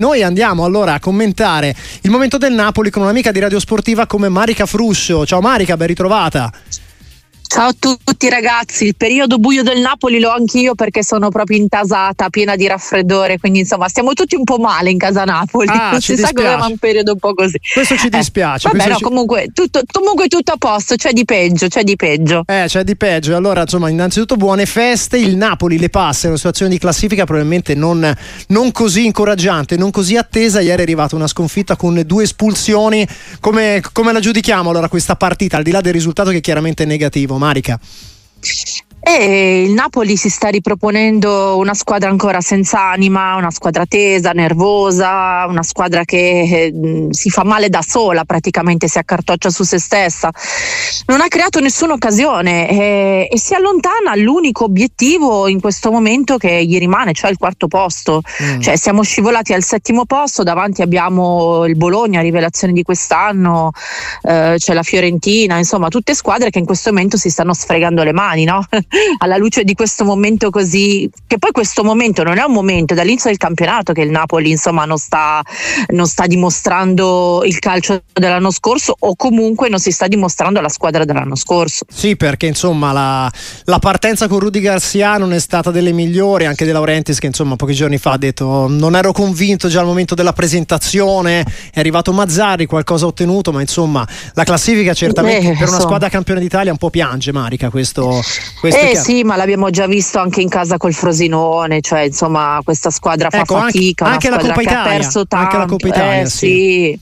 Noi andiamo allora a commentare il momento del Napoli con un'amica di Radio Sportiva come Marica Fruscio. Ciao Marica, ben ritrovata. Ciao a tutti ragazzi, il periodo buio del Napoli l'ho anch'io perché sono proprio intasata, piena di raffreddore, quindi insomma stiamo tutti un po' male in casa Napoli, ah, non si dispiace. sa come è un periodo un po' così. Questo ci dispiace. Eh, vabbè, no, ci... comunque, tutto, comunque tutto a posto, c'è di peggio, c'è di peggio. Eh, c'è di peggio. Allora, insomma, innanzitutto buone feste, il Napoli le passa in una situazione di classifica probabilmente non, non così incoraggiante, non così attesa. Ieri è arrivata una sconfitta con due espulsioni. Come, come la giudichiamo allora questa partita, al di là del risultato che chiaramente è negativo? Marica. E il Napoli si sta riproponendo una squadra ancora senza anima, una squadra tesa, nervosa, una squadra che eh, si fa male da sola, praticamente si accartoccia su se stessa. Non ha creato nessuna occasione eh, e si allontana all'unico obiettivo in questo momento che gli rimane, cioè il quarto posto. Mm. Cioè, siamo scivolati al settimo posto, davanti abbiamo il Bologna, rivelazione di quest'anno, eh, c'è la Fiorentina, insomma tutte squadre che in questo momento si stanno sfregando le mani, no? alla luce di questo momento così, che poi questo momento non è un momento, è dall'inizio del campionato che il Napoli insomma non sta, non sta dimostrando il calcio dell'anno scorso o comunque non si sta dimostrando la squadra dell'anno scorso. Sì, perché insomma la, la partenza con Rudy Garcia non è stata delle migliori, anche De Laurentiis che insomma pochi giorni fa ha detto non ero convinto già al momento della presentazione, è arrivato Mazzari, qualcosa ha ottenuto, ma insomma la classifica certamente eh, per una squadra campione d'Italia un po' piange Marica questo, questo eh sì, ma l'abbiamo già visto anche in casa col Frosinone, cioè insomma questa squadra fa ecco, fatica, anche, anche la Coppa Italia, ha perso tanto, anche la Coppa Italia, eh, sì. sì.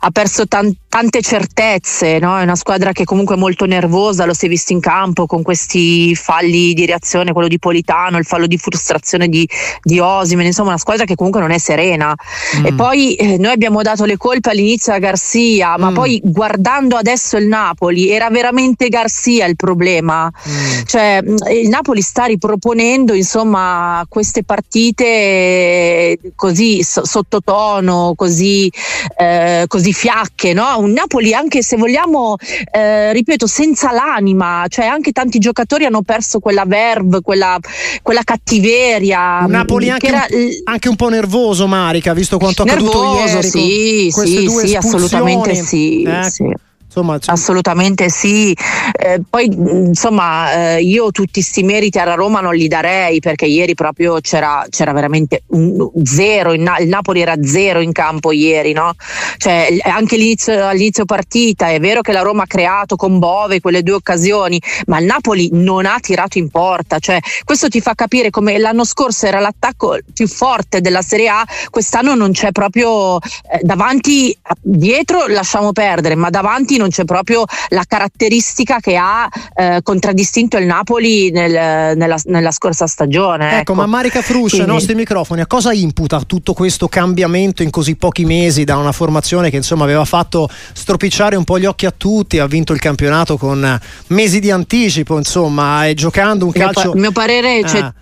ha perso tan- tante certezze, no? è una squadra che comunque è molto nervosa, lo si è visto in campo con questi falli di reazione, quello di Politano, il fallo di frustrazione di, di Osimen, insomma una squadra che comunque non è serena. Mm. E poi eh, noi abbiamo dato le colpe all'inizio a Garcia, ma mm. poi guardando adesso il Napoli era veramente Garcia il problema. Mm. Cioè, il Napoli sta riproponendo insomma queste partite così sottotono, così, eh, così fiacche, no? Un Napoli anche se vogliamo, eh, ripeto, senza l'anima, cioè anche tanti giocatori hanno perso quella verve, quella, quella cattiveria. Un Napoli anche, era, un, anche, un, po' nervoso, Marica, visto quanto ha accaduto ieri. Sì, sì, sì, assolutamente sì. Eh, sì. Insomma, Assolutamente sì. Eh, poi insomma eh, io tutti questi meriti alla Roma non li darei perché ieri proprio c'era, c'era veramente un zero, il, il, Napoli era zero in campo ieri, no? Cioè, anche all'inizio, partita è vero che la Roma ha creato con Bove quelle due occasioni, ma il Napoli non ha tirato in porta. Cioè, questo ti fa capire come l'anno scorso era l'attacco più forte della Serie A, quest'anno non c'è proprio eh, davanti, dietro lasciamo perdere, ma davanti non non c'è proprio la caratteristica che ha eh, contraddistinto il Napoli nel, nella, nella, scorsa stagione. Ecco, ecco. ma Marica Fruscia, ai nostri microfoni, a cosa imputa tutto questo cambiamento in così pochi mesi da una formazione che insomma aveva fatto stropicciare un po' gli occhi a tutti, ha vinto il campionato con mesi di anticipo, insomma, e giocando un calcio... Il mio parere... Eh. Cioè,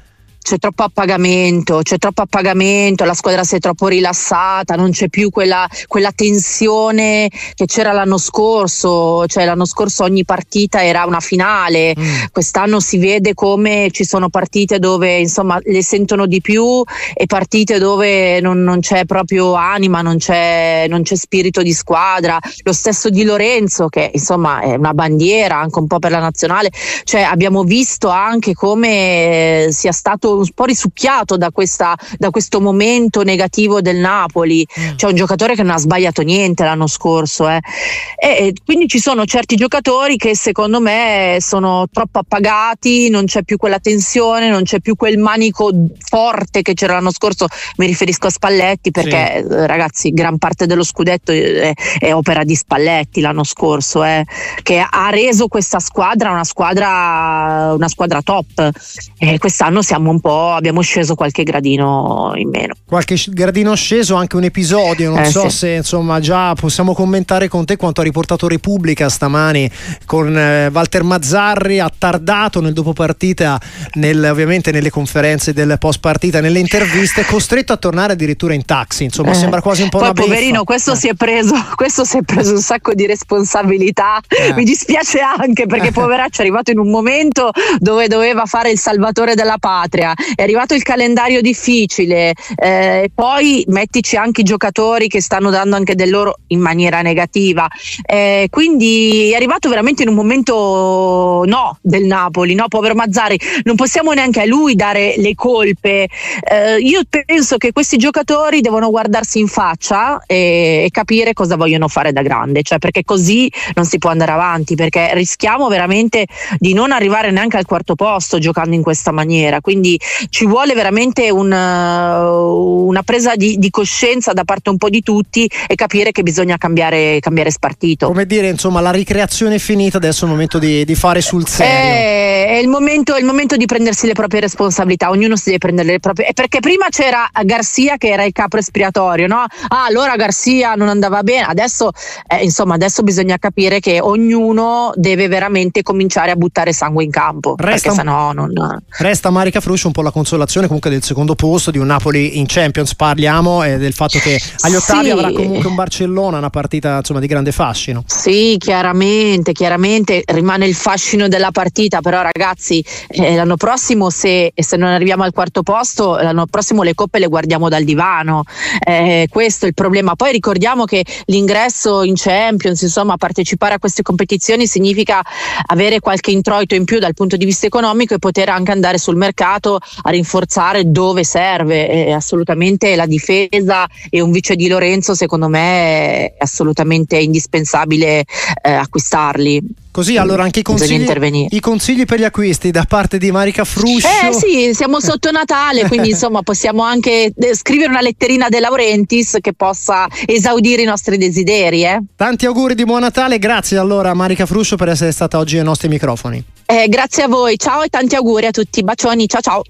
c'è troppo appagamento, c'è troppo appagamento, la squadra si è troppo rilassata, non c'è più quella, quella, tensione che c'era l'anno scorso, cioè l'anno scorso ogni partita era una finale, mm. quest'anno si vede come ci sono partite dove insomma le sentono di più e partite dove non, non c'è proprio anima, non c'è, non c'è spirito di squadra, lo stesso di Lorenzo che insomma è una bandiera anche un po' per la nazionale, cioè abbiamo visto anche come sia stato un po' risucchiato da, questa, da questo momento negativo del Napoli. Mm. C'è un giocatore che non ha sbagliato niente l'anno scorso. Eh. E, e quindi ci sono certi giocatori che secondo me sono troppo appagati, non c'è più quella tensione, non c'è più quel manico forte che c'era l'anno scorso. Mi riferisco a Spalletti perché sì. ragazzi, gran parte dello scudetto è, è opera di Spalletti l'anno scorso, eh, che ha reso questa squadra una squadra, una squadra top. E quest'anno siamo un po', abbiamo sceso qualche gradino in meno. Qualche gradino sceso, anche un episodio, non eh, so sì. se insomma già possiamo commentare con te quanto ha riportato Repubblica stamani con eh, Walter Mazzarri attardato nel dopo partita, nel, ovviamente nelle conferenze del post partita, nelle interviste, costretto a tornare addirittura in taxi, insomma eh. sembra quasi un po' Poi, una poverino, questo, eh. si è preso, questo si è preso un sacco di responsabilità, eh. mi dispiace anche perché poveraccio è arrivato in un momento dove doveva fare il salvatore della patria è arrivato il calendario difficile, eh, poi mettici anche i giocatori che stanno dando anche del loro in maniera negativa. Eh, quindi è arrivato veramente in un momento no del Napoli, no? Povero Mazzari, non possiamo neanche a lui dare le colpe. Eh, io penso che questi giocatori devono guardarsi in faccia e, e capire cosa vogliono fare da grande, cioè perché così non si può andare avanti, perché rischiamo veramente di non arrivare neanche al quarto posto giocando in questa maniera. Quindi ci vuole veramente una, una presa di, di, coscienza da parte un po' di tutti e capire che bisogna cambiare, cambiare spartito. Come dire, insomma, la ricreazione è finita, adesso è il momento di, di fare sul serio. È, è, il momento, è, il momento, di prendersi le proprie responsabilità, ognuno si deve prendere le proprie. Perché prima c'era Garcia che era il capo respiratorio, no? Ah, allora Garcia non andava bene, adesso, eh, insomma, adesso bisogna capire che ognuno deve veramente cominciare a buttare sangue in campo. Resta, perché sennò non. Resta Marica Fruscio un po' la consolazione comunque del secondo posto di un Napoli in Champions. Parliamo e del fatto che agli ottavi sì. avrà comunque un Barcellona, una partita insomma di grande fascino. Sì, chiaramente, chiaramente rimane il fascino della partita, però ragazzi, eh, l'anno prossimo se, se, non arriviamo al quarto posto, l'anno prossimo le coppe le guardiamo dal divano. Eh, questo è il problema. Poi ricordiamo che l'ingresso in Champions, insomma, partecipare a queste competizioni significa avere qualche introito in più dal punto di vista economico e poter anche andare sul mercato a rinforzare dove serve. Eh, assolutamente la difesa e un vice di Lorenzo, secondo me, è assolutamente indispensabile eh, acquistarli. Così allora anche i consigli, i consigli, per gli acquisti da parte di Marica Fruscio. Eh sì, siamo sotto Natale, quindi insomma possiamo anche eh, scrivere una letterina De Laurentiis che possa esaudire i nostri desideri. Eh? Tanti auguri di buon Natale, grazie allora Marica Fruscio per essere stata oggi ai nostri microfoni. Eh, grazie a voi, ciao e tanti auguri a tutti, bacioni, ciao ciao.